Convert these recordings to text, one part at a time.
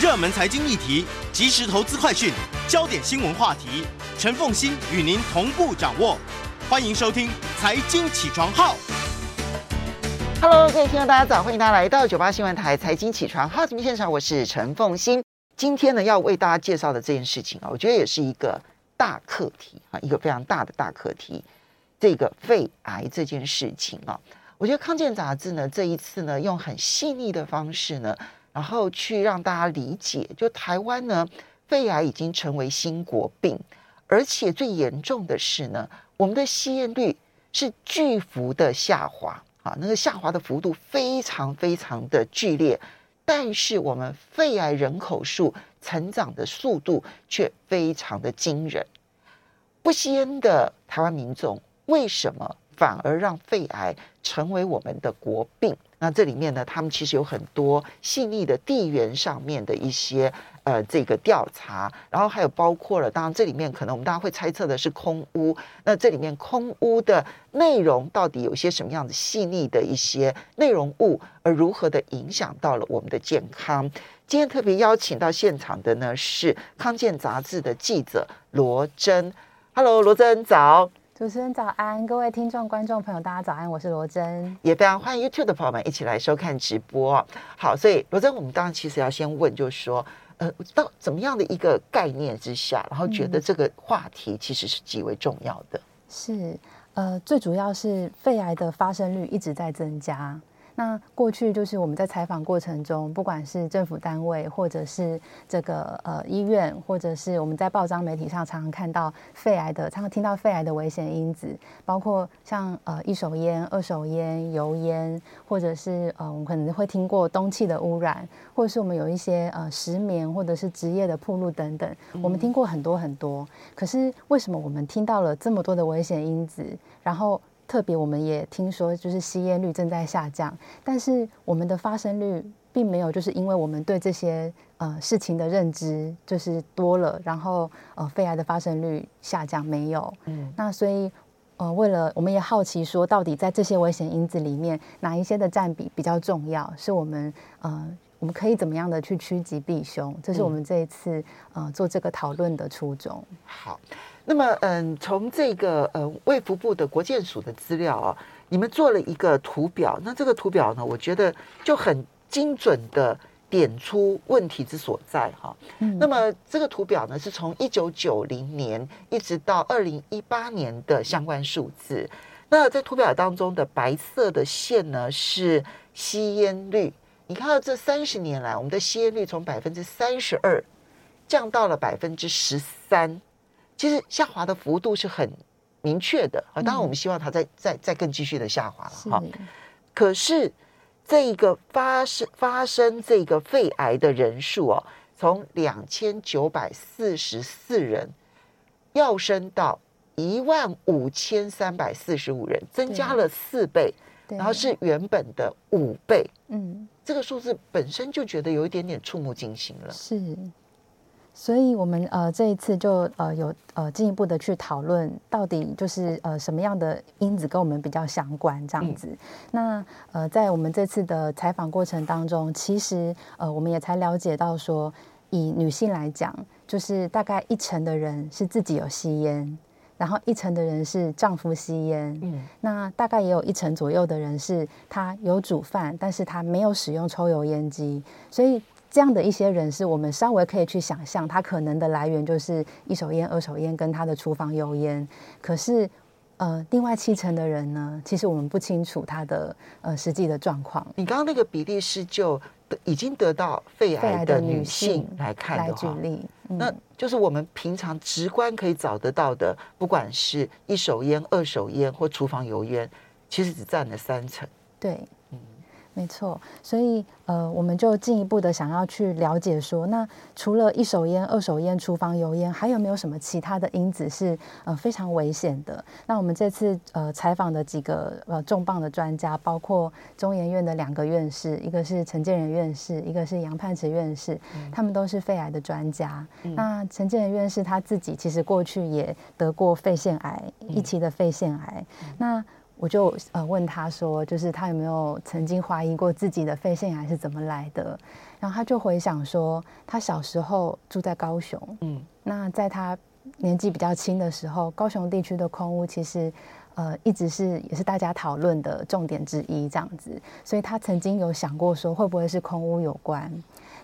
热门财经议题、即时投资快讯、焦点新闻话题，陈凤欣与您同步掌握。欢迎收听《财经起床号》。Hello，各位听众，大家早！欢迎大家来到九八新闻台《财经起床号》节目现场，我是陈凤欣。今天呢，要为大家介绍的这件事情啊，我觉得也是一个大课题啊，一个非常大的大课题。这个肺癌这件事情啊，我觉得康健杂志呢，这一次呢，用很细腻的方式呢。然后去让大家理解，就台湾呢，肺癌已经成为新国病，而且最严重的是呢，我们的吸烟率是巨幅的下滑啊，那个下滑的幅度非常非常的剧烈，但是我们肺癌人口数成长的速度却非常的惊人。不吸烟的台湾民众为什么反而让肺癌成为我们的国病？那这里面呢，他们其实有很多细腻的地缘上面的一些呃这个调查，然后还有包括了，当然这里面可能我们大家会猜测的是空屋，那这里面空屋的内容到底有些什么样子细腻的一些内容物，而如何的影响到了我们的健康？今天特别邀请到现场的呢是康健杂志的记者罗真，Hello，罗真早。主持人早安，各位听众、观众朋友，大家早安，我是罗真，也非常欢迎 YouTube 的朋友们一起来收看直播。好，所以罗真，我们当然其实要先问，就是说，呃，到怎么样的一个概念之下，然后觉得这个话题其实是极为重要的。嗯、是，呃，最主要是肺癌的发生率一直在增加。那过去就是我们在采访过程中，不管是政府单位，或者是这个呃医院，或者是我们在报章媒体上常常看到肺癌的，常常听到肺癌的危险因子，包括像呃一手烟、二手烟、油烟，或者是呃我们可能会听过冬气的污染，或者是我们有一些呃石棉或者是职业的暴露等等，我们听过很多很多。可是为什么我们听到了这么多的危险因子，然后？特别，我们也听说，就是吸烟率正在下降，但是我们的发生率并没有，就是因为我们对这些呃事情的认知就是多了，然后呃肺癌的发生率下降没有。嗯，那所以呃为了我们也好奇说，到底在这些危险因子里面，哪一些的占比比较重要？是我们呃我们可以怎么样的去趋吉避凶？这是我们这一次呃做这个讨论的初衷。好。那么，嗯，从这个呃卫福部的国建署的资料啊，你们做了一个图表。那这个图表呢，我觉得就很精准的点出问题之所在哈。嗯。那么这个图表呢，是从一九九零年一直到二零一八年的相关数字。那在图表当中的白色的线呢，是吸烟率。你看到这三十年来，我们的吸烟率从百分之三十二降到了百分之十三。其实下滑的幅度是很明确的啊，当然我们希望它再再再更继续的下滑了哈。可是这个发生发生这个肺癌的人数哦，从两千九百四十四人要升到一万五千三百四十五人，增加了四倍，然后是原本的五倍。嗯，这个数字本身就觉得有一点点触目惊心了。是。所以，我们呃这一次就呃有呃进一步的去讨论，到底就是呃什么样的因子跟我们比较相关这样子。嗯、那呃在我们这次的采访过程当中，其实呃我们也才了解到说，以女性来讲，就是大概一成的人是自己有吸烟，然后一成的人是丈夫吸烟，嗯，那大概也有一成左右的人是他有煮饭，但是他没有使用抽油烟机，所以。这样的一些人士我们稍微可以去想象，他可能的来源就是一手烟、二手烟跟他的厨房油烟。可是，呃，另外七成的人呢，其实我们不清楚他的呃实际的状况。你刚刚那个比例是就已经得到肺癌的女性来看的话，嗯、那就是我们平常直观可以找得到的，不管是一手烟、二手烟或厨房油烟，其实只占了三成。对。没错，所以呃，我们就进一步的想要去了解说，那除了一手烟、二手烟、厨房油烟，还有没有什么其他的因子是呃非常危险的？那我们这次呃采访的几个呃重磅的专家，包括中研院的两个院士，一个是陈建仁院士，一个是杨盼池院士，嗯、他们都是肺癌的专家。嗯、那陈建仁院士他自己其实过去也得过肺腺癌，一期的肺腺癌。嗯、那我就呃问他说，就是他有没有曾经怀疑过自己的肺腺癌是怎么来的？然后他就回想说，他小时候住在高雄，嗯，那在他年纪比较轻的时候，高雄地区的空屋其实。呃，一直是也是大家讨论的重点之一，这样子，所以他曾经有想过说，会不会是空屋有关？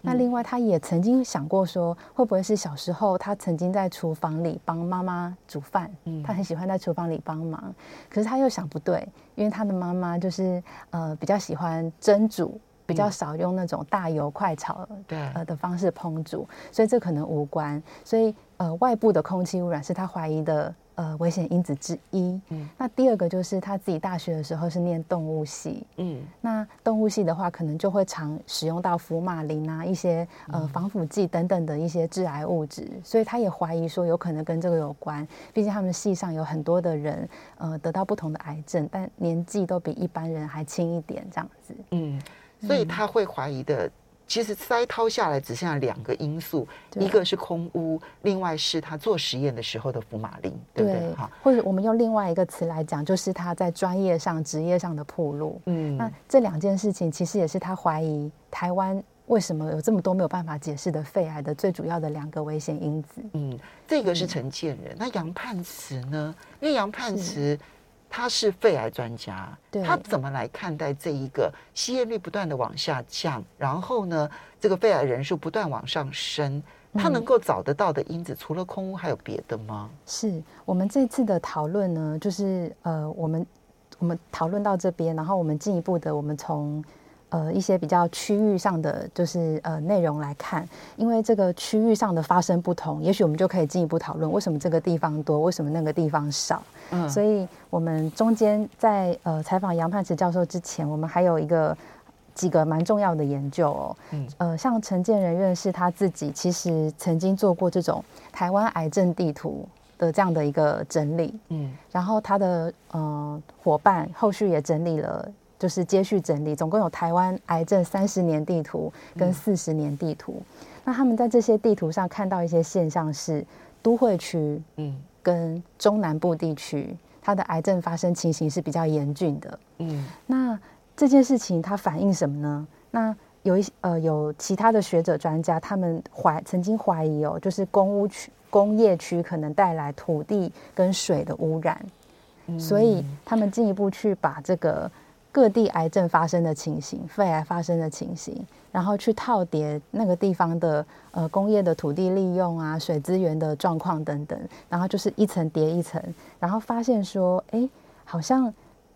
嗯、那另外，他也曾经想过说，会不会是小时候他曾经在厨房里帮妈妈煮饭，嗯，他很喜欢在厨房里帮忙，可是他又想不对，因为他的妈妈就是呃比较喜欢蒸煮，比较少用那种大油快炒对呃的方式烹煮，所以这可能无关。所以呃，外部的空气污染是他怀疑的。呃，危险因子之一。嗯，那第二个就是他自己大学的时候是念动物系。嗯，那动物系的话，可能就会常使用到福马林啊，一些呃防腐剂等等的一些致癌物质，所以他也怀疑说有可能跟这个有关。毕竟他们系上有很多的人，呃，得到不同的癌症，但年纪都比一般人还轻一点，这样子。嗯，所以他会怀疑的。其实筛掏下来只剩下两个因素，一个是空屋，另外是他做实验的时候的福马林，对不对？哈，或者我们用另外一个词来讲，就是他在专业上、职业上的铺路。嗯，那这两件事情其实也是他怀疑台湾为什么有这么多没有办法解释的肺癌的最主要的两个危险因子。嗯，这个是陈建仁，那杨泮慈呢？因为杨泮慈。他是肺癌专家，他怎么来看待这一个吸烟率不断的往下降，然后呢，这个肺癌人数不断往上升，他能够找得到的因子，嗯、除了空屋还有别的吗？是我们这次的讨论呢，就是呃，我们我们讨论到这边，然后我们进一步的，我们从。呃，一些比较区域上的就是呃内容来看，因为这个区域上的发生不同，也许我们就可以进一步讨论为什么这个地方多，为什么那个地方少。嗯，所以我们中间在呃采访杨盼慈教授之前，我们还有一个几个蛮重要的研究哦。嗯，呃，像陈建仁院士他自己其实曾经做过这种台湾癌症地图的这样的一个整理。嗯，然后他的呃伙伴后续也整理了。就是接续整理，总共有台湾癌症三十年地图跟四十年地图。嗯、那他们在这些地图上看到一些现象是，都会区，嗯，跟中南部地区，它的癌症发生情形是比较严峻的。嗯，那这件事情它反映什么呢？那有一呃有其他的学者专家，他们怀曾经怀疑哦，就是公屋区、工业区可能带来土地跟水的污染，嗯、所以他们进一步去把这个。各地癌症发生的情形，肺癌发生的情形，然后去套叠那个地方的呃工业的土地利用啊、水资源的状况等等，然后就是一层叠一层，然后发现说，哎，好像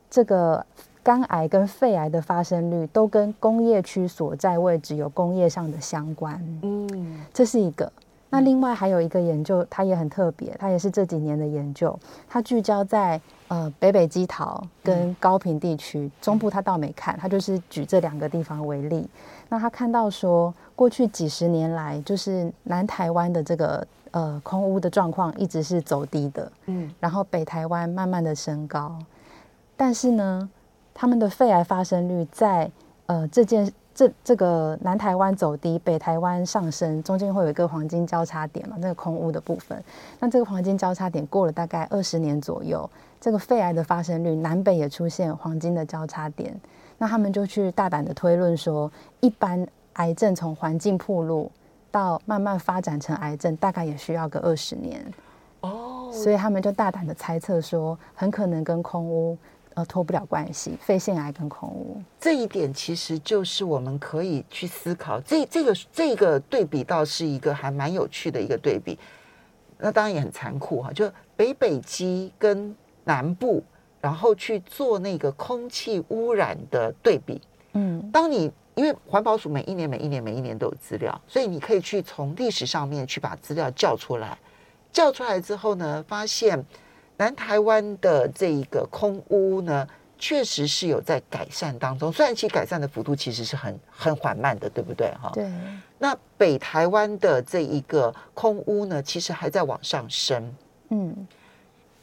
这个肝癌跟肺癌的发生率都跟工业区所在位置有工业上的相关。嗯，这是一个。那另外还有一个研究，它也很特别，它也是这几年的研究，它聚焦在呃北北基桃跟高平地区，中部它倒没看，它就是举这两个地方为例。那他看到说，过去几十年来，就是南台湾的这个呃空屋的状况一直是走低的，嗯，然后北台湾慢慢的升高，但是呢，他们的肺癌发生率在呃这件。这这个南台湾走低，北台湾上升，中间会有一个黄金交叉点嘛？那个空屋的部分，那这个黄金交叉点过了大概二十年左右，这个肺癌的发生率南北也出现黄金的交叉点，那他们就去大胆的推论说，一般癌症从环境铺路到慢慢发展成癌症，大概也需要个二十年哦，所以他们就大胆的猜测说，很可能跟空污。呃，脱不了关系，肺腺癌跟空污这一点，其实就是我们可以去思考。这这个这个对比，倒是一个还蛮有趣的一个对比。那当然也很残酷哈，就北北基跟南部，然后去做那个空气污染的对比。嗯，当你因为环保署每一年、每一年、每一年都有资料，所以你可以去从历史上面去把资料叫出来。叫出来之后呢，发现。南台湾的这一个空屋呢，确实是有在改善当中，虽然其改善的幅度其实是很很缓慢的，对不对？哈，对。那北台湾的这一个空屋呢，其实还在往上升。嗯。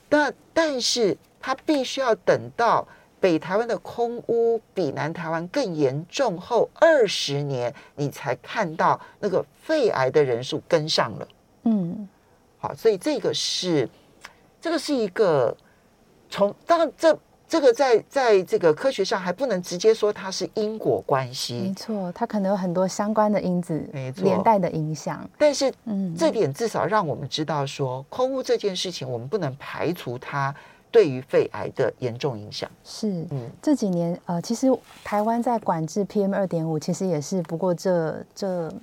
那但是它必须要等到北台湾的空屋比南台湾更严重后二十年，你才看到那个肺癌的人数跟上了。嗯。好，所以这个是。这个是一个从当然这这个在在这个科学上还不能直接说它是因果关系。没错，它可能有很多相关的因子，没错，连带的影响。但是，嗯，这点至少让我们知道说，空污这件事情，我们不能排除它对于肺癌的严重影响。是，嗯，这几年呃，其实台湾在管制 PM 二点五，其实也是不过这这。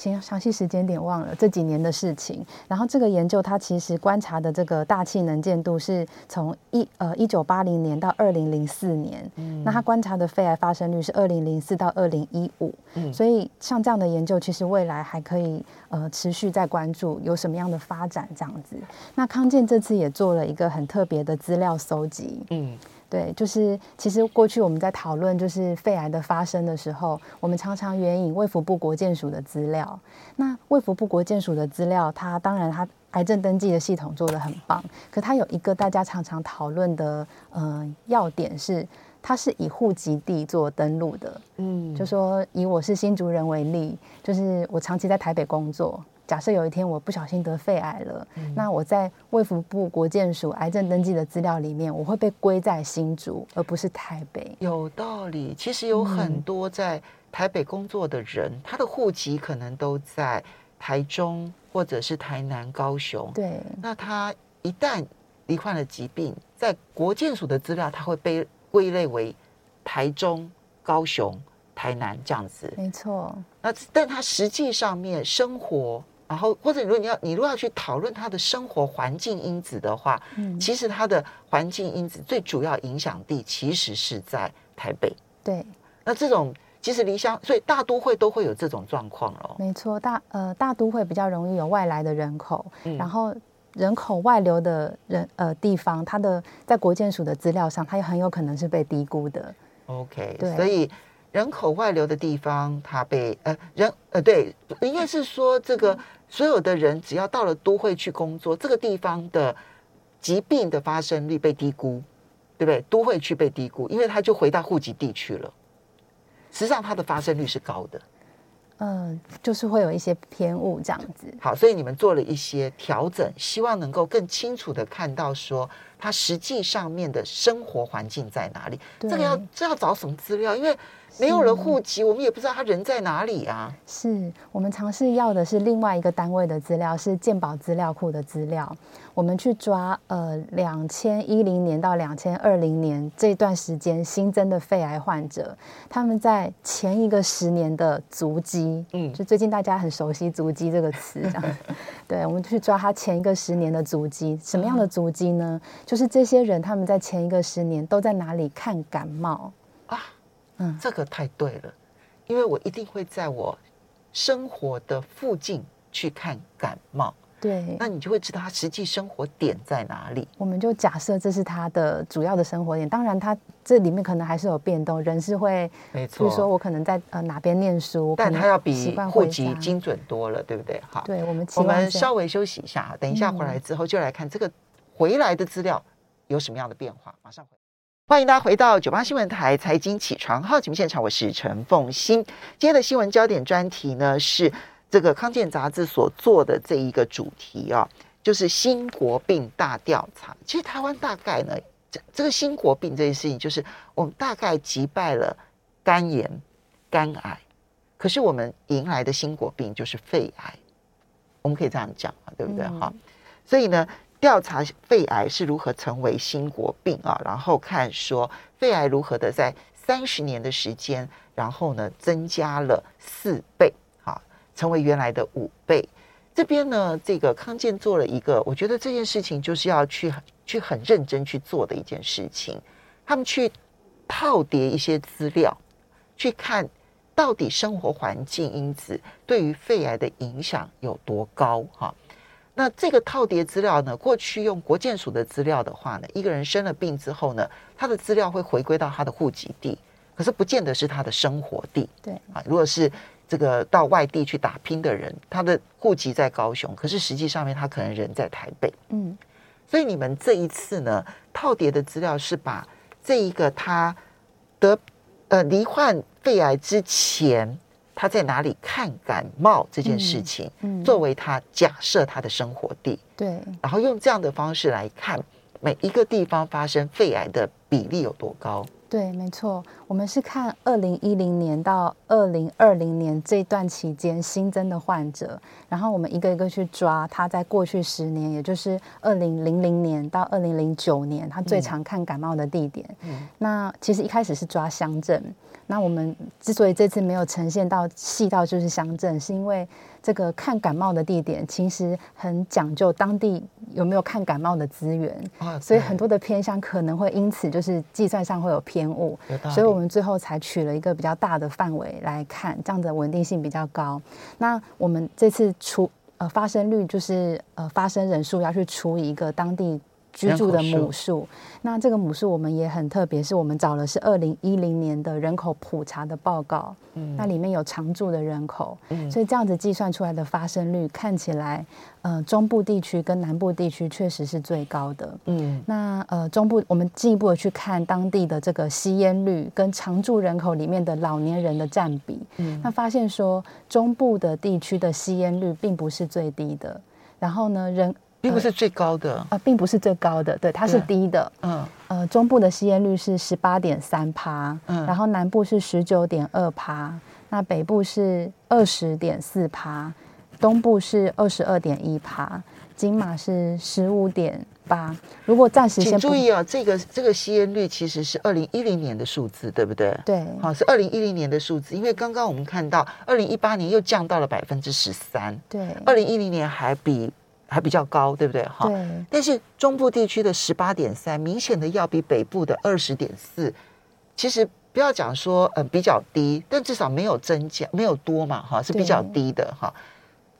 行，详细时间点忘了这几年的事情。然后这个研究它其实观察的这个大气能见度是从一呃一九八零年到二零零四年，嗯，那它观察的肺癌发生率是二零零四到二零一五，嗯，所以像这样的研究，其实未来还可以呃持续在关注有什么样的发展这样子。那康健这次也做了一个很特别的资料搜集，嗯。对，就是其实过去我们在讨论就是肺癌的发生的时候，我们常常援引卫福部国健署的资料。那卫福部国健署的资料，它当然它癌症登记的系统做得很棒，可它有一个大家常常讨论的嗯、呃、要点是，它是以户籍地做登录的。嗯，就说以我是新竹人为例，就是我长期在台北工作。假设有一天我不小心得肺癌了，嗯、那我在卫福部国健署癌症登记的资料里面，我会被归在新竹，而不是台北。有道理。其实有很多在台北工作的人，嗯、他的户籍可能都在台中或者是台南、高雄。对。那他一旦罹患了疾病，在国健署的资料，他会被归类为台中、高雄、台南这样子。没错。那但他实际上面生活。然后，或者如果你要，你如果要去讨论他的生活环境因子的话，嗯，其实他的环境因子最主要影响地其实是在台北。对，那这种其实离乡，所以大都会都会有这种状况咯。没错，大呃大都会比较容易有外来的人口，嗯，然后人口外流的人呃地方，它的在国建署的资料上，它也很有可能是被低估的。OK，对，所以。人口外流的地方，它被呃人呃对，应该是说这个所有的人只要到了都会去工作，这个地方的疾病的发生率被低估，对不对？都会去被低估，因为他就回到户籍地去了。实际上，它的发生率是高的。嗯，就是会有一些偏误这样子。好，所以你们做了一些调整，希望能够更清楚的看到说，它实际上面的生活环境在哪里。这个要这要找什么资料？因为没有了户籍，我们也不知道他人在哪里啊。是我们尝试要的是另外一个单位的资料，是健保资料库的资料。我们去抓呃两千一零年到两千二零年这段时间新增的肺癌患者，他们在前一个十年的足迹，嗯，就最近大家很熟悉足迹这个词，这样。对，我们去抓他前一个十年的足迹，什么样的足迹呢？就是这些人他们在前一个十年都在哪里看感冒啊？嗯，这个太对了，因为我一定会在我生活的附近去看感冒。对，那你就会知道他实际生活点在哪里。我们就假设这是他的主要的生活点，当然他这里面可能还是有变动，人是会，没错。比如说我可能在呃哪边念书，但他要比户籍精准多了，对不对？好，对我们我们稍微休息一下，等一下回来之后就来看这个回来的资料有什么样的变化，马上回。欢迎大家回到九八新闻台财经起床号节目现场，我是陈凤欣。今天的新闻焦点专题呢是这个康健杂志所做的这一个主题啊，就是新国病大调查。其实台湾大概呢，这这个新国病这件事情，就是我们大概击败了肝炎、肝癌，可是我们迎来的新国病就是肺癌。我们可以这样讲啊，对不对？哈、嗯，所以呢。调查肺癌是如何成为新国病啊，然后看说肺癌如何的在三十年的时间，然后呢增加了四倍啊，成为原来的五倍。这边呢，这个康健做了一个，我觉得这件事情就是要去去很认真去做的一件事情。他们去套叠一些资料，去看到底生活环境因子对于肺癌的影响有多高哈。那这个套叠资料呢？过去用国建署的资料的话呢，一个人生了病之后呢，他的资料会回归到他的户籍地，可是不见得是他的生活地。对啊，如果是这个到外地去打拼的人，他的户籍在高雄，可是实际上面他可能人在台北。嗯，所以你们这一次呢，套叠的资料是把这一个他得呃罹患肺癌之前。他在哪里看感冒这件事情，嗯嗯、作为他假设他的生活地，对，然后用这样的方式来看每一个地方发生肺癌的比例有多高？对，没错，我们是看二零一零年到二零二零年这段期间新增的患者，然后我们一个一个去抓他在过去十年，也就是二零零零年到二零零九年，他最常看感冒的地点。嗯，那其实一开始是抓乡镇。那我们之所以这次没有呈现到细到就是乡镇，是因为这个看感冒的地点其实很讲究当地有没有看感冒的资源，所以很多的偏乡可能会因此就是计算上会有偏误，所以我们最后才取了一个比较大的范围来看，这样的稳定性比较高。那我们这次出呃发生率就是呃发生人数要去除一个当地。居住的母数，那这个母数我们也很特别，是我们找的是二零一零年的人口普查的报告，嗯，那里面有常住的人口，嗯，所以这样子计算出来的发生率看起来，呃，中部地区跟南部地区确实是最高的，嗯，那呃中部我们进一步的去看当地的这个吸烟率跟常住人口里面的老年人的占比，嗯，那发现说中部的地区的吸烟率并不是最低的，然后呢人。并不是最高的啊、呃，并不是最高的，对，它是低的。嗯，呃，中部的吸烟率是十八点三趴，嗯，然后南部是十九点二趴，那北部是二十点四趴，东部是二十二点一趴，金马是十五点八。如果暂时先请注意啊，这个这个吸烟率其实是二零一零年的数字，对不对？对，好，是二零一零年的数字，因为刚刚我们看到二零一八年又降到了百分之十三，对，二零一零年还比。还比较高，对不对？哈，对。但是中部地区的十八点三，明显的要比北部的二十点四，其实不要讲说呃比较低，但至少没有增加，没有多嘛，哈，是比较低的哈。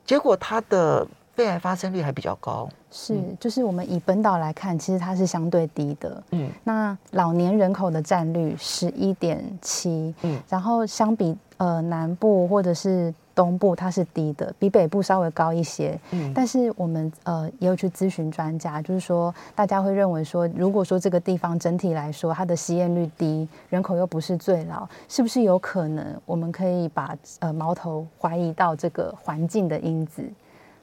结果它的肺癌发生率还比较高，是，就是我们以本岛来看，其实它是相对低的。嗯，那老年人口的占率十一点七，嗯，然后相比呃南部或者是。东部它是低的，比北部稍微高一些。嗯，但是我们呃也有去咨询专家，就是说大家会认为说，如果说这个地方整体来说它的吸烟率低，人口又不是最老，是不是有可能我们可以把呃矛头怀疑到这个环境的因子？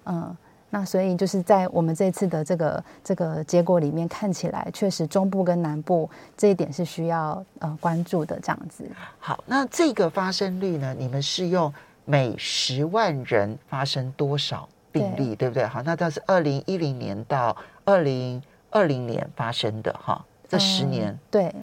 嗯，那所以就是在我们这次的这个这个结果里面看起来，确实中部跟南部这一点是需要呃关注的这样子。好，那这个发生率呢？你们是用？每十万人发生多少病例，对，对不对？好，那这是二零一零年到二零二零年发生的哈，这十年。嗯、对，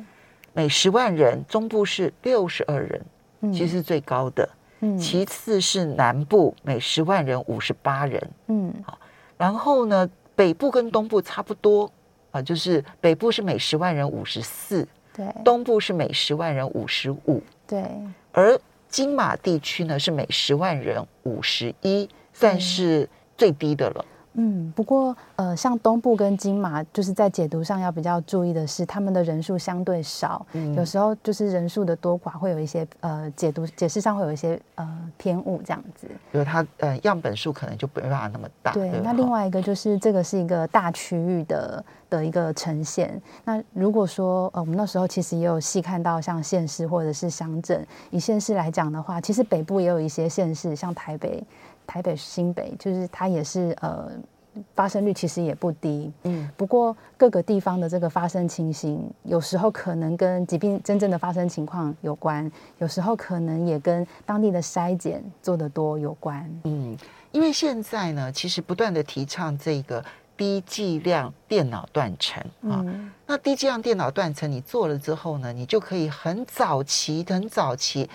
每十万人，中部是六十二人，其实是最高的。嗯，其次是南部，每十万人五十八人。嗯，好，然后呢，北部跟东部差不多啊，就是北部是每十万人五十四，对，东部是每十万人五十五，对，而。金马地区呢是每十万人五十一，算是最低的了。嗯，不过呃，像东部跟金马，就是在解读上要比较注意的是，他们的人数相对少，嗯、有时候就是人数的多寡会有一些呃解读解释上会有一些呃偏误这样子。因为它呃样本数可能就没办法那么大。对，对那另外一个就是这个是一个大区域的的一个呈现。那如果说呃我们那时候其实也有细看到像县市或者是乡镇，以县市来讲的话，其实北部也有一些县市，像台北。台北、新北，就是它也是呃，发生率其实也不低。嗯，不过各个地方的这个发生情形，有时候可能跟疾病真正的发生情况有关，有时候可能也跟当地的筛检做得多有关。嗯，因为现在呢，其实不断的提倡这个低剂量电脑断层啊。嗯，那低剂量电脑断层你做了之后呢，你就可以很早期、很早期。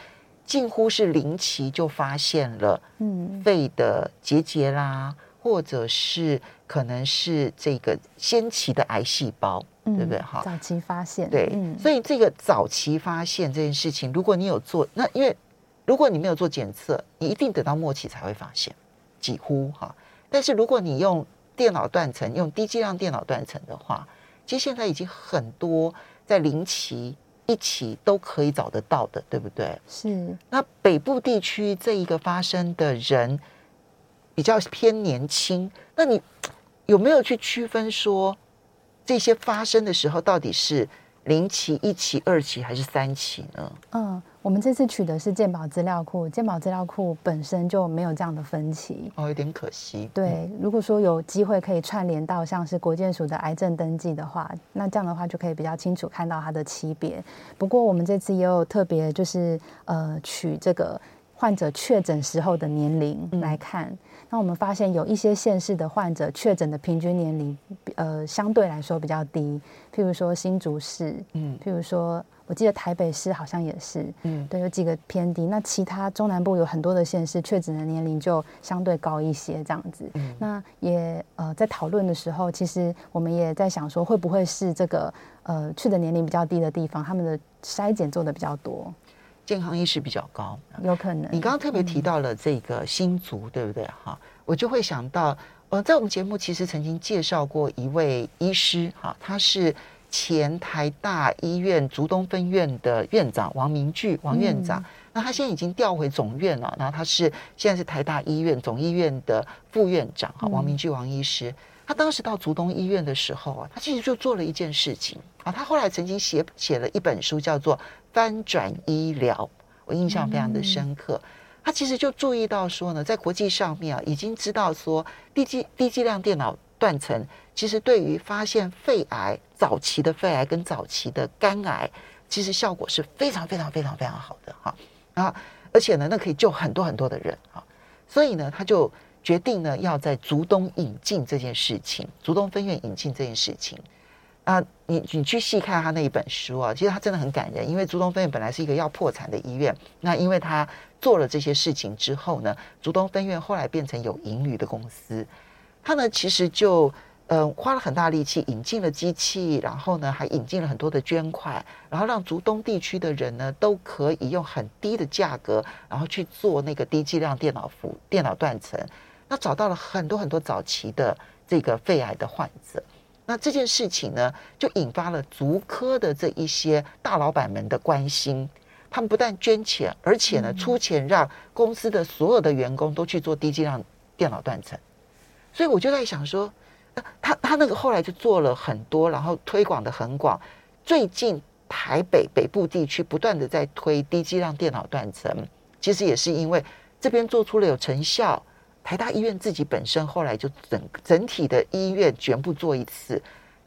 近乎是零期就发现了，嗯，肺的结节啦，或者是可能是这个先期的癌细胞，嗯、对不对？哈，早期发现，对，嗯、所以这个早期发现这件事情，如果你有做，那因为如果你没有做检测，你一定等到末期才会发现，几乎哈。但是如果你用电脑断层，用低剂量电脑断层的话，其实现在已经很多在零期。一起都可以找得到的，对不对？是。那北部地区这一个发生的人比较偏年轻，那你有没有去区分说这些发生的时候到底是零期、一期、二期还是三期呢？嗯，我们这次取的是健保资料库，健保资料库本身就没有这样的分期，哦，有点可惜。对，嗯、如果说有机会可以串联到像是国健署的癌症登记的话，那这样的话就可以比较清楚看到它的级别。不过我们这次也有特别就是呃取这个患者确诊时候的年龄来看。嗯那我们发现有一些县市的患者确诊的平均年龄，呃，相对来说比较低。譬如说新竹市，嗯，譬如说我记得台北市好像也是，嗯，对，有几个偏低。那其他中南部有很多的县市确诊的年龄就相对高一些，这样子。嗯，那也呃在讨论的时候，其实我们也在想说，会不会是这个呃去的年龄比较低的地方，他们的筛检做的比较多。健康意识比较高，有可能。你刚刚特别提到了这个新竹，嗯、对不对？哈，我就会想到，呃，在我们节目其实曾经介绍过一位医师，哈，他是前台大医院竹东分院的院长王明炬王院长。嗯、那他现在已经调回总院了，然后他是现在是台大医院总医院的副院长，哈，王明炬王医师。嗯、他当时到竹东医院的时候啊，他其实就做了一件事情啊，他后来曾经写写了一本书，叫做。翻转医疗，我印象非常的深刻。他其实就注意到说呢，在国际上面啊，已经知道说低剂低剂量电脑断层，其实对于发现肺癌早期的肺癌跟早期的肝癌，其实效果是非常非常非常非常好的哈。啊，而且呢，那可以救很多很多的人啊。所以呢，他就决定呢，要在竹东引进这件事情，竹东分院引进这件事情。啊，你你去细看他那一本书啊，其实他真的很感人。因为竹东分院本来是一个要破产的医院，那因为他做了这些事情之后呢，竹东分院后来变成有盈余的公司。他呢，其实就呃花了很大力气引进了机器，然后呢还引进了很多的捐款，然后让竹东地区的人呢都可以用很低的价格，然后去做那个低剂量电脑服电脑断层，那找到了很多很多早期的这个肺癌的患者。那这件事情呢，就引发了足科的这一些大老板们的关心。他们不但捐钱，而且呢，出钱让公司的所有的员工都去做低剂量电脑断层。所以我就在想说，他他那个后来就做了很多，然后推广的很广。最近台北北部地区不断的在推低剂量电脑断层，其实也是因为这边做出了有成效。台大医院自己本身后来就整整体的医院全部做一次，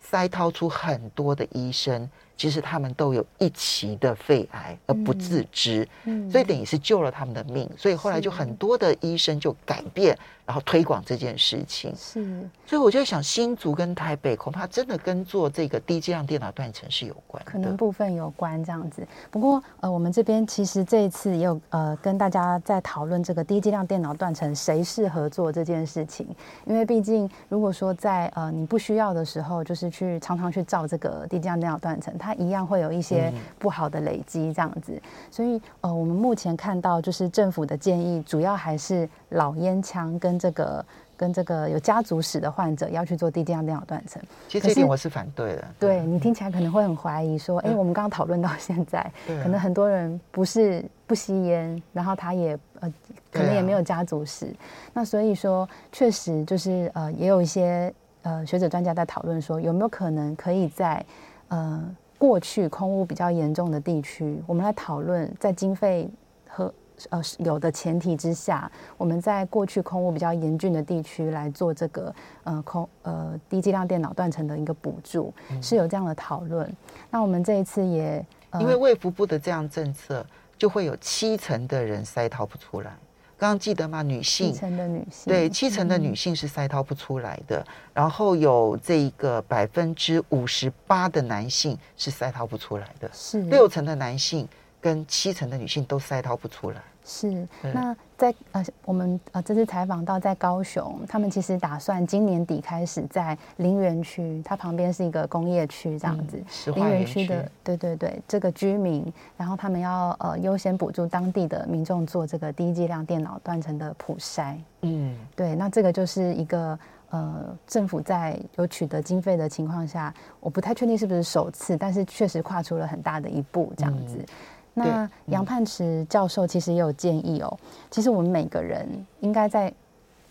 筛掏出很多的医生。其实他们都有一期的肺癌而不自知，嗯，所以等于是救了他们的命。所以后来就很多的医生就改变，然后推广这件事情。是，所以我就在想，新竹跟台北恐怕真的跟做这个低剂量电脑断层是有关的，可能部分有关这样子。不过呃，我们这边其实这一次也有呃跟大家在讨论这个低剂量电脑断层谁适合做这件事情，因为毕竟如果说在呃你不需要的时候，就是去常常去照这个低剂量电脑断层，它一样会有一些不好的累积，这样子，所以呃，我们目前看到就是政府的建议，主要还是老烟枪跟这个跟这个有家族史的患者要去做低剂量电脑断层。其实这点我是反对的。对，你听起来可能会很怀疑，说，哎，我们刚刚讨论到现在，可能很多人不是不吸烟，然后他也呃，可能也没有家族史。那所以说，确实就是呃，也有一些呃学者专家在讨论说，有没有可能可以在呃，过去空污比较严重的地区，我们来讨论在经费和呃有的前提之下，我们在过去空污比较严峻的地区来做这个呃空呃低剂量电脑断层的一个补助，嗯、是有这样的讨论。那我们这一次也、呃、因为卫福部的这样政策，就会有七成的人筛掏不出来。刚刚记得吗？女性，七成的女性，对，七成的女性是筛掏不出来的。嗯、然后有这一个百分之五十八的男性是筛掏不出来的，是六成的男性跟七成的女性都筛掏不出来。是，那在呃，我们呃这次采访到在高雄，他们其实打算今年底开始在林园区，它旁边是一个工业区这样子，嗯、林园区的对对对，这个居民，然后他们要呃优先补助当地的民众做这个低剂量电脑断层的普筛，嗯，对，那这个就是一个呃政府在有取得经费的情况下，我不太确定是不是首次，但是确实跨出了很大的一步这样子。嗯那杨盼池教授其实也有建议哦，其实我们每个人应该在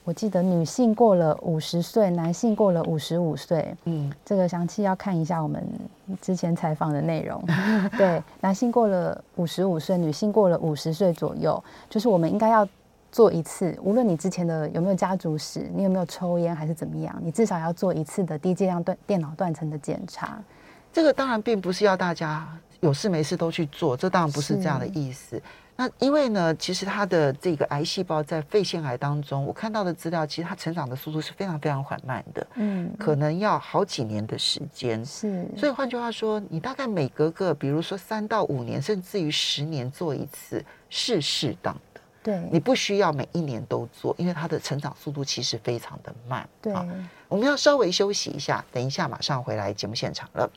我记得女性过了五十岁，男性过了五十五岁。嗯，这个详细要看一下我们之前采访的内容。对，男性过了五十五岁，女性过了五十岁左右，就是我们应该要做一次，无论你之前的有没有家族史，你有没有抽烟还是怎么样，你至少要做一次的低剂量断电脑断层的检查。这个当然并不是要大家有事没事都去做，这当然不是这样的意思。那因为呢，其实它的这个癌细胞在肺腺癌当中，我看到的资料，其实它成长的速度是非常非常缓慢的，嗯，可能要好几年的时间。是，所以换句话说，你大概每隔个，比如说三到五年，甚至于十年做一次是适当的。对，你不需要每一年都做，因为它的成长速度其实非常的慢。对，我们要稍微休息一下，等一下马上回来节目现场了。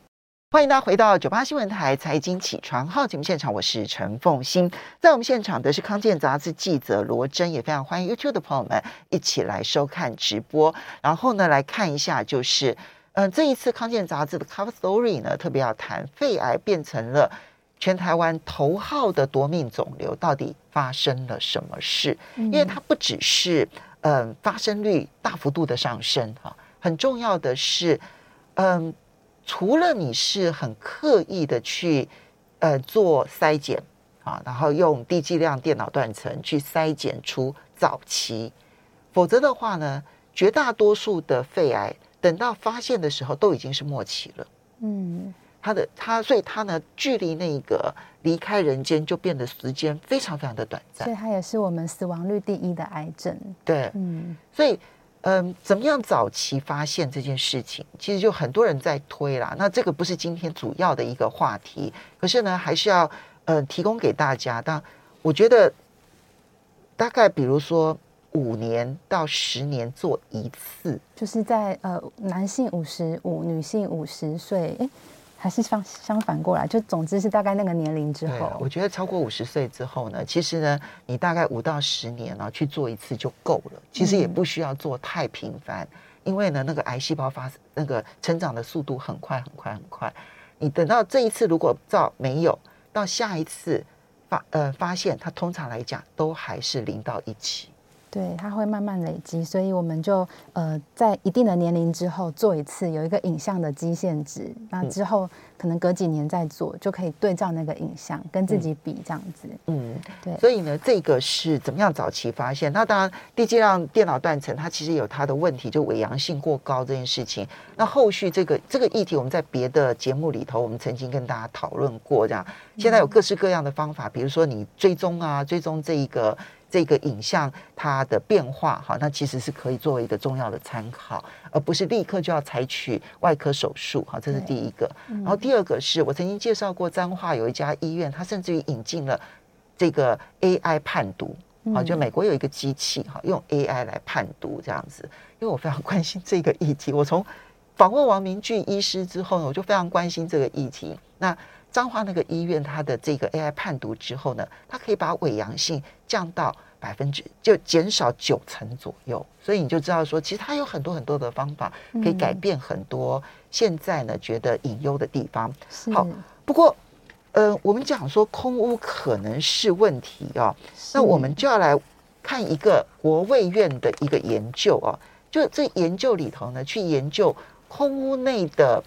欢迎大家回到九八新闻台财经起床号节目现场，我是陈凤欣。在我们现场的是康健杂志记者罗真，也非常欢迎 YouTube 的朋友们一起来收看直播。然后呢，来看一下，就是嗯、呃，这一次康健杂志的 Cover Story 呢，特别要谈肺癌变成了全台湾头号的夺命肿瘤，到底发生了什么事？因为它不只是嗯、呃、发生率大幅度的上升哈，很重要的是嗯。呃除了你是很刻意的去，呃，做筛检啊，然后用低剂量电脑断层去筛检出早期，否则的话呢，绝大多数的肺癌等到发现的时候都已经是末期了。嗯，他的他，所以他呢，距离那个离开人间就变得时间非常非常的短暂。所以它也是我们死亡率第一的癌症。对，嗯，所以。嗯，怎么样早期发现这件事情？其实就很多人在推啦。那这个不是今天主要的一个话题，可是呢，还是要呃提供给大家。但我觉得大概比如说五年到十年做一次，就是在呃男性五十五，女性五十岁，还是相相反过来，就总之是大概那个年龄之后。我觉得超过五十岁之后呢，其实呢，你大概五到十年呢去做一次就够了。其实也不需要做太频繁，嗯、因为呢，那个癌细胞发那个成长的速度很快很快很快。你等到这一次如果照没有，到下一次发呃发现，它通常来讲都还是零到一期。对，它会慢慢累积，所以我们就呃在一定的年龄之后做一次，有一个影像的基线值，那之后可能隔几年再做，就可以对照那个影像跟自己比这样子。嗯，对。所以呢，这个是怎么样早期发现？那当然，低剂量电脑断层它其实有它的问题，就伪阳性过高这件事情。那后续这个这个议题，我们在别的节目里头，我们曾经跟大家讨论过，这样。现在有各式各样的方法，比如说你追踪啊，追踪这一个。这个影像它的变化，哈，那其实是可以作为一个重要的参考，而不是立刻就要采取外科手术，哈，这是第一个。然后第二个是我曾经介绍过彰化有一家医院，它甚至于引进了这个 AI 判读，啊，就美国有一个机器，哈，用 AI 来判读这样子。因为我非常关心这个议题，我从访问王明俊医师之后呢，我就非常关心这个议题。那彰化那个医院，它的这个 AI 判读之后呢，它可以把伪阳性降到百分之，就减少九成左右。所以你就知道说，其实它有很多很多的方法可以改变很多现在呢觉得隐忧的地方。好，不过呃，我们讲说空屋可能是问题哦，那我们就要来看一个国卫院的一个研究哦，就这研究里头呢，去研究空屋内的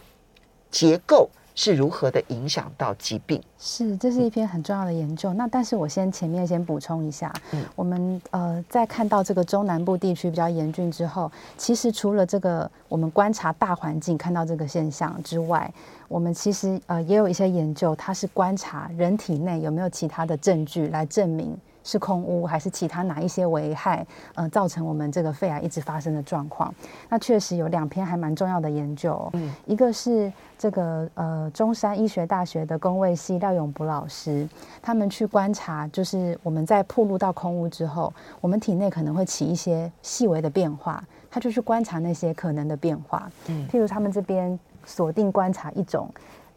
结构。是如何的影响到疾病？是，这是一篇很重要的研究。那但是我先前面先补充一下，嗯，我们呃在看到这个中南部地区比较严峻之后，其实除了这个我们观察大环境看到这个现象之外，我们其实呃也有一些研究，它是观察人体内有没有其他的证据来证明。是空污还是其他哪一些危害，呃，造成我们这个肺癌一直发生的状况？那确实有两篇还蛮重要的研究，嗯，一个是这个呃中山医学大学的公卫系廖永博老师，他们去观察，就是我们在暴露到空污之后，我们体内可能会起一些细微的变化，他就去观察那些可能的变化，嗯，譬如他们这边锁定观察一种。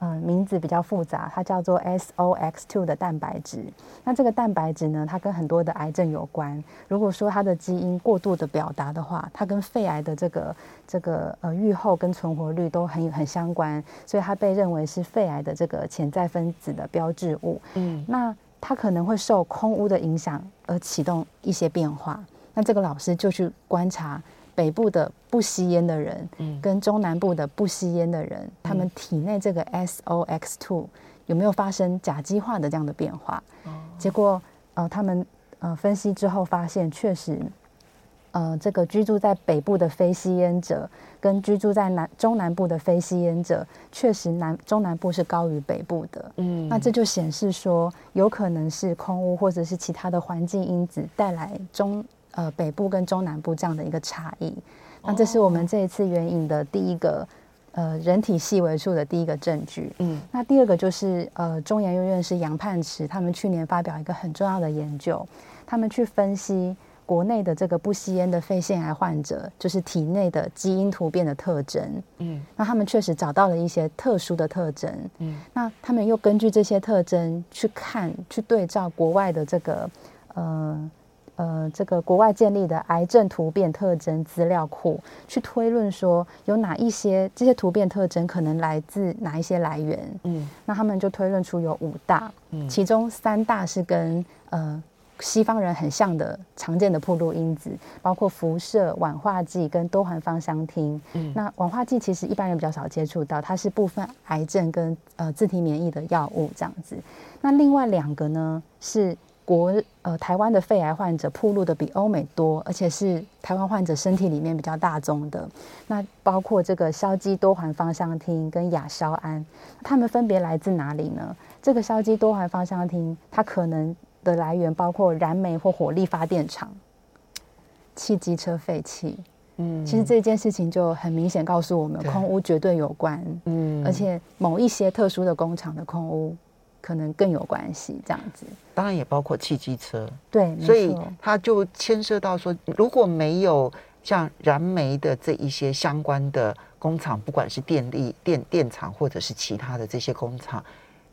嗯，名字比较复杂，它叫做 SOX2 的蛋白质。那这个蛋白质呢，它跟很多的癌症有关。如果说它的基因过度的表达的话，它跟肺癌的这个这个呃预后跟存活率都很很相关，所以它被认为是肺癌的这个潜在分子的标志物。嗯，那它可能会受空污的影响而启动一些变化。那这个老师就去观察北部的不吸烟的人，嗯，跟中南部的不吸烟的人，嗯、他们体内这个 SOX2 有没有发生甲基化的这样的变化？哦、结果呃，他们呃分析之后发现，确实。呃，这个居住在北部的非吸烟者，跟居住在南中南部的非吸烟者，确实南中南部是高于北部的。嗯，那这就显示说，有可能是空污或者是其他的环境因子带来中呃北部跟中南部这样的一个差异。那这是我们这一次援引的第一个呃人体细微处的第一个证据。嗯，那第二个就是呃中研院院士杨盼池他们去年发表一个很重要的研究，他们去分析。国内的这个不吸烟的肺腺癌患者，就是体内的基因突变的特征。嗯，那他们确实找到了一些特殊的特征。嗯，那他们又根据这些特征去看，去对照国外的这个呃呃这个国外建立的癌症突变特征资料库，去推论说有哪一些这些突变特征可能来自哪一些来源。嗯，那他们就推论出有五大，嗯，其中三大是跟呃。西方人很像的常见的暴露因子，包括辐射、烷化剂跟多环芳香烃。嗯，那烷化剂其实一般人比较少接触到，它是部分癌症跟呃自体免疫的药物这样子。那另外两个呢，是国呃台湾的肺癌患者铺路的比欧美多，而且是台湾患者身体里面比较大宗的。那包括这个硝基多环芳香烃跟亚硝胺，它们分别来自哪里呢？这个硝基多环芳香烃，它可能。的来源包括燃煤或火力发电厂、汽机车废气。嗯，其实这件事情就很明显告诉我们，空污绝对有关。嗯，而且某一些特殊的工厂的空污可能更有关系。这样子，当然也包括汽机车。对，所以它就牵涉到说，如果没有像燃煤的这一些相关的工厂，不管是电力电电厂或者是其他的这些工厂。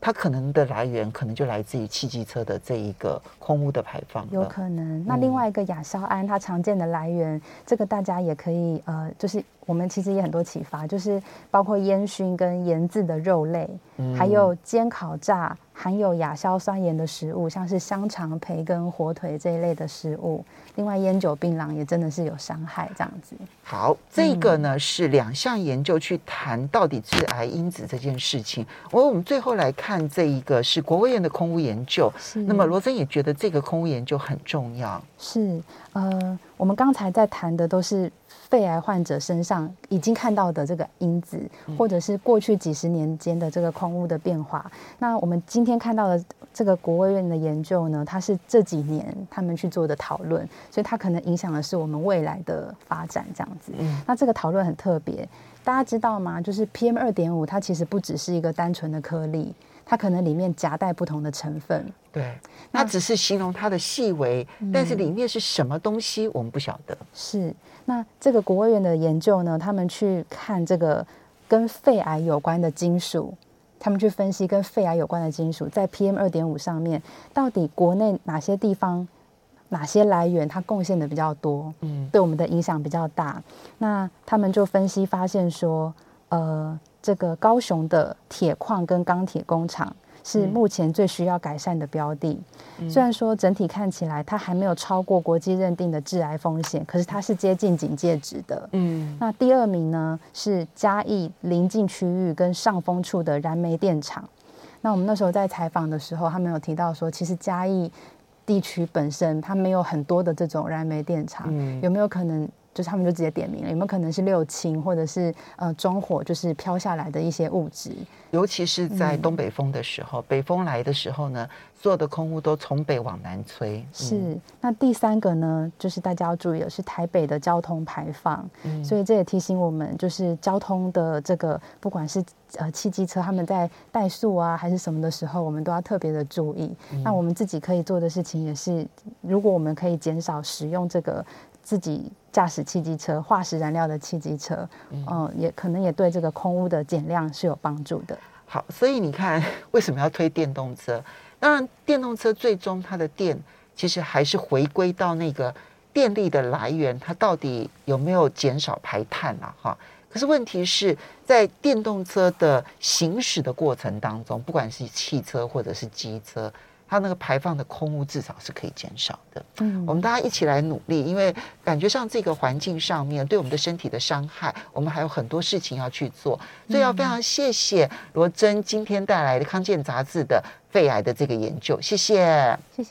它可能的来源可能就来自于汽机车的这一个空污的排放，有可能。那另外一个亚硝胺，它常见的来源，嗯、这个大家也可以呃，就是我们其实也很多启发，就是包括烟熏跟盐渍的肉类，嗯、还有煎烤炸含有亚硝酸盐的食物，像是香肠、培根、火腿这一类的食物。另外，烟酒槟榔也真的是有伤害，这样子。好，这个呢是两项研究去谈到底致癌因子这件事情。我我们最后来看这一个是国卫院的空污研究。是。那么罗森也觉得这个空污研究很重要。是，呃，我们刚才在谈的都是肺癌患者身上已经看到的这个因子，或者是过去几十年间的这个空污的变化。嗯。那我们今天看到的。这个国卫院的研究呢，它是这几年他们去做的讨论，所以它可能影响的是我们未来的发展这样子。嗯，那这个讨论很特别，大家知道吗？就是 PM 二点五，它其实不只是一个单纯的颗粒，它可能里面夹带不同的成分。对，那只是形容它的细微，嗯，但是里面是什么东西，我们不晓得。是，那这个国务院的研究呢，他们去看这个跟肺癌有关的金属。他们去分析跟肺癌有关的金属在 PM 二点五上面，到底国内哪些地方、哪些来源它贡献的比较多，嗯，对我们的影响比较大。那他们就分析发现说，呃，这个高雄的铁矿跟钢铁工厂。是目前最需要改善的标的。嗯、虽然说整体看起来它还没有超过国际认定的致癌风险，可是它是接近警戒值的。嗯，那第二名呢是嘉义临近区域跟上风处的燃煤电厂。那我们那时候在采访的时候，他们有提到说，其实嘉义地区本身它没有很多的这种燃煤电厂，嗯、有没有可能？就是他们就直接点名了，有没有可能是六氢或者是呃中火，就是飘下来的一些物质？尤其是在东北风的时候，嗯、北风来的时候呢，所有的空污都从北往南吹。是。嗯、那第三个呢，就是大家要注意的是台北的交通排放。嗯。所以这也提醒我们，就是交通的这个，不管是呃汽机车他们在怠速啊，还是什么的时候，我们都要特别的注意。嗯、那我们自己可以做的事情也是，如果我们可以减少使用这个。自己驾驶汽机车、化石燃料的汽机车，嗯、呃，也可能也对这个空污的减量是有帮助的。好，所以你看，为什么要推电动车？当然，电动车最终它的电其实还是回归到那个电力的来源，它到底有没有减少排碳啊？哈，可是问题是在电动车的行驶的过程当中，不管是汽车或者是机车，它那个排放的空污至少是可以减少的。嗯，我们大家一起来努力，因为感觉上这个环境上面对我们的身体的伤害，我们还有很多事情要去做。所以要非常谢谢罗真今天带来的《康健》杂志的肺癌的这个研究，谢谢，谢谢。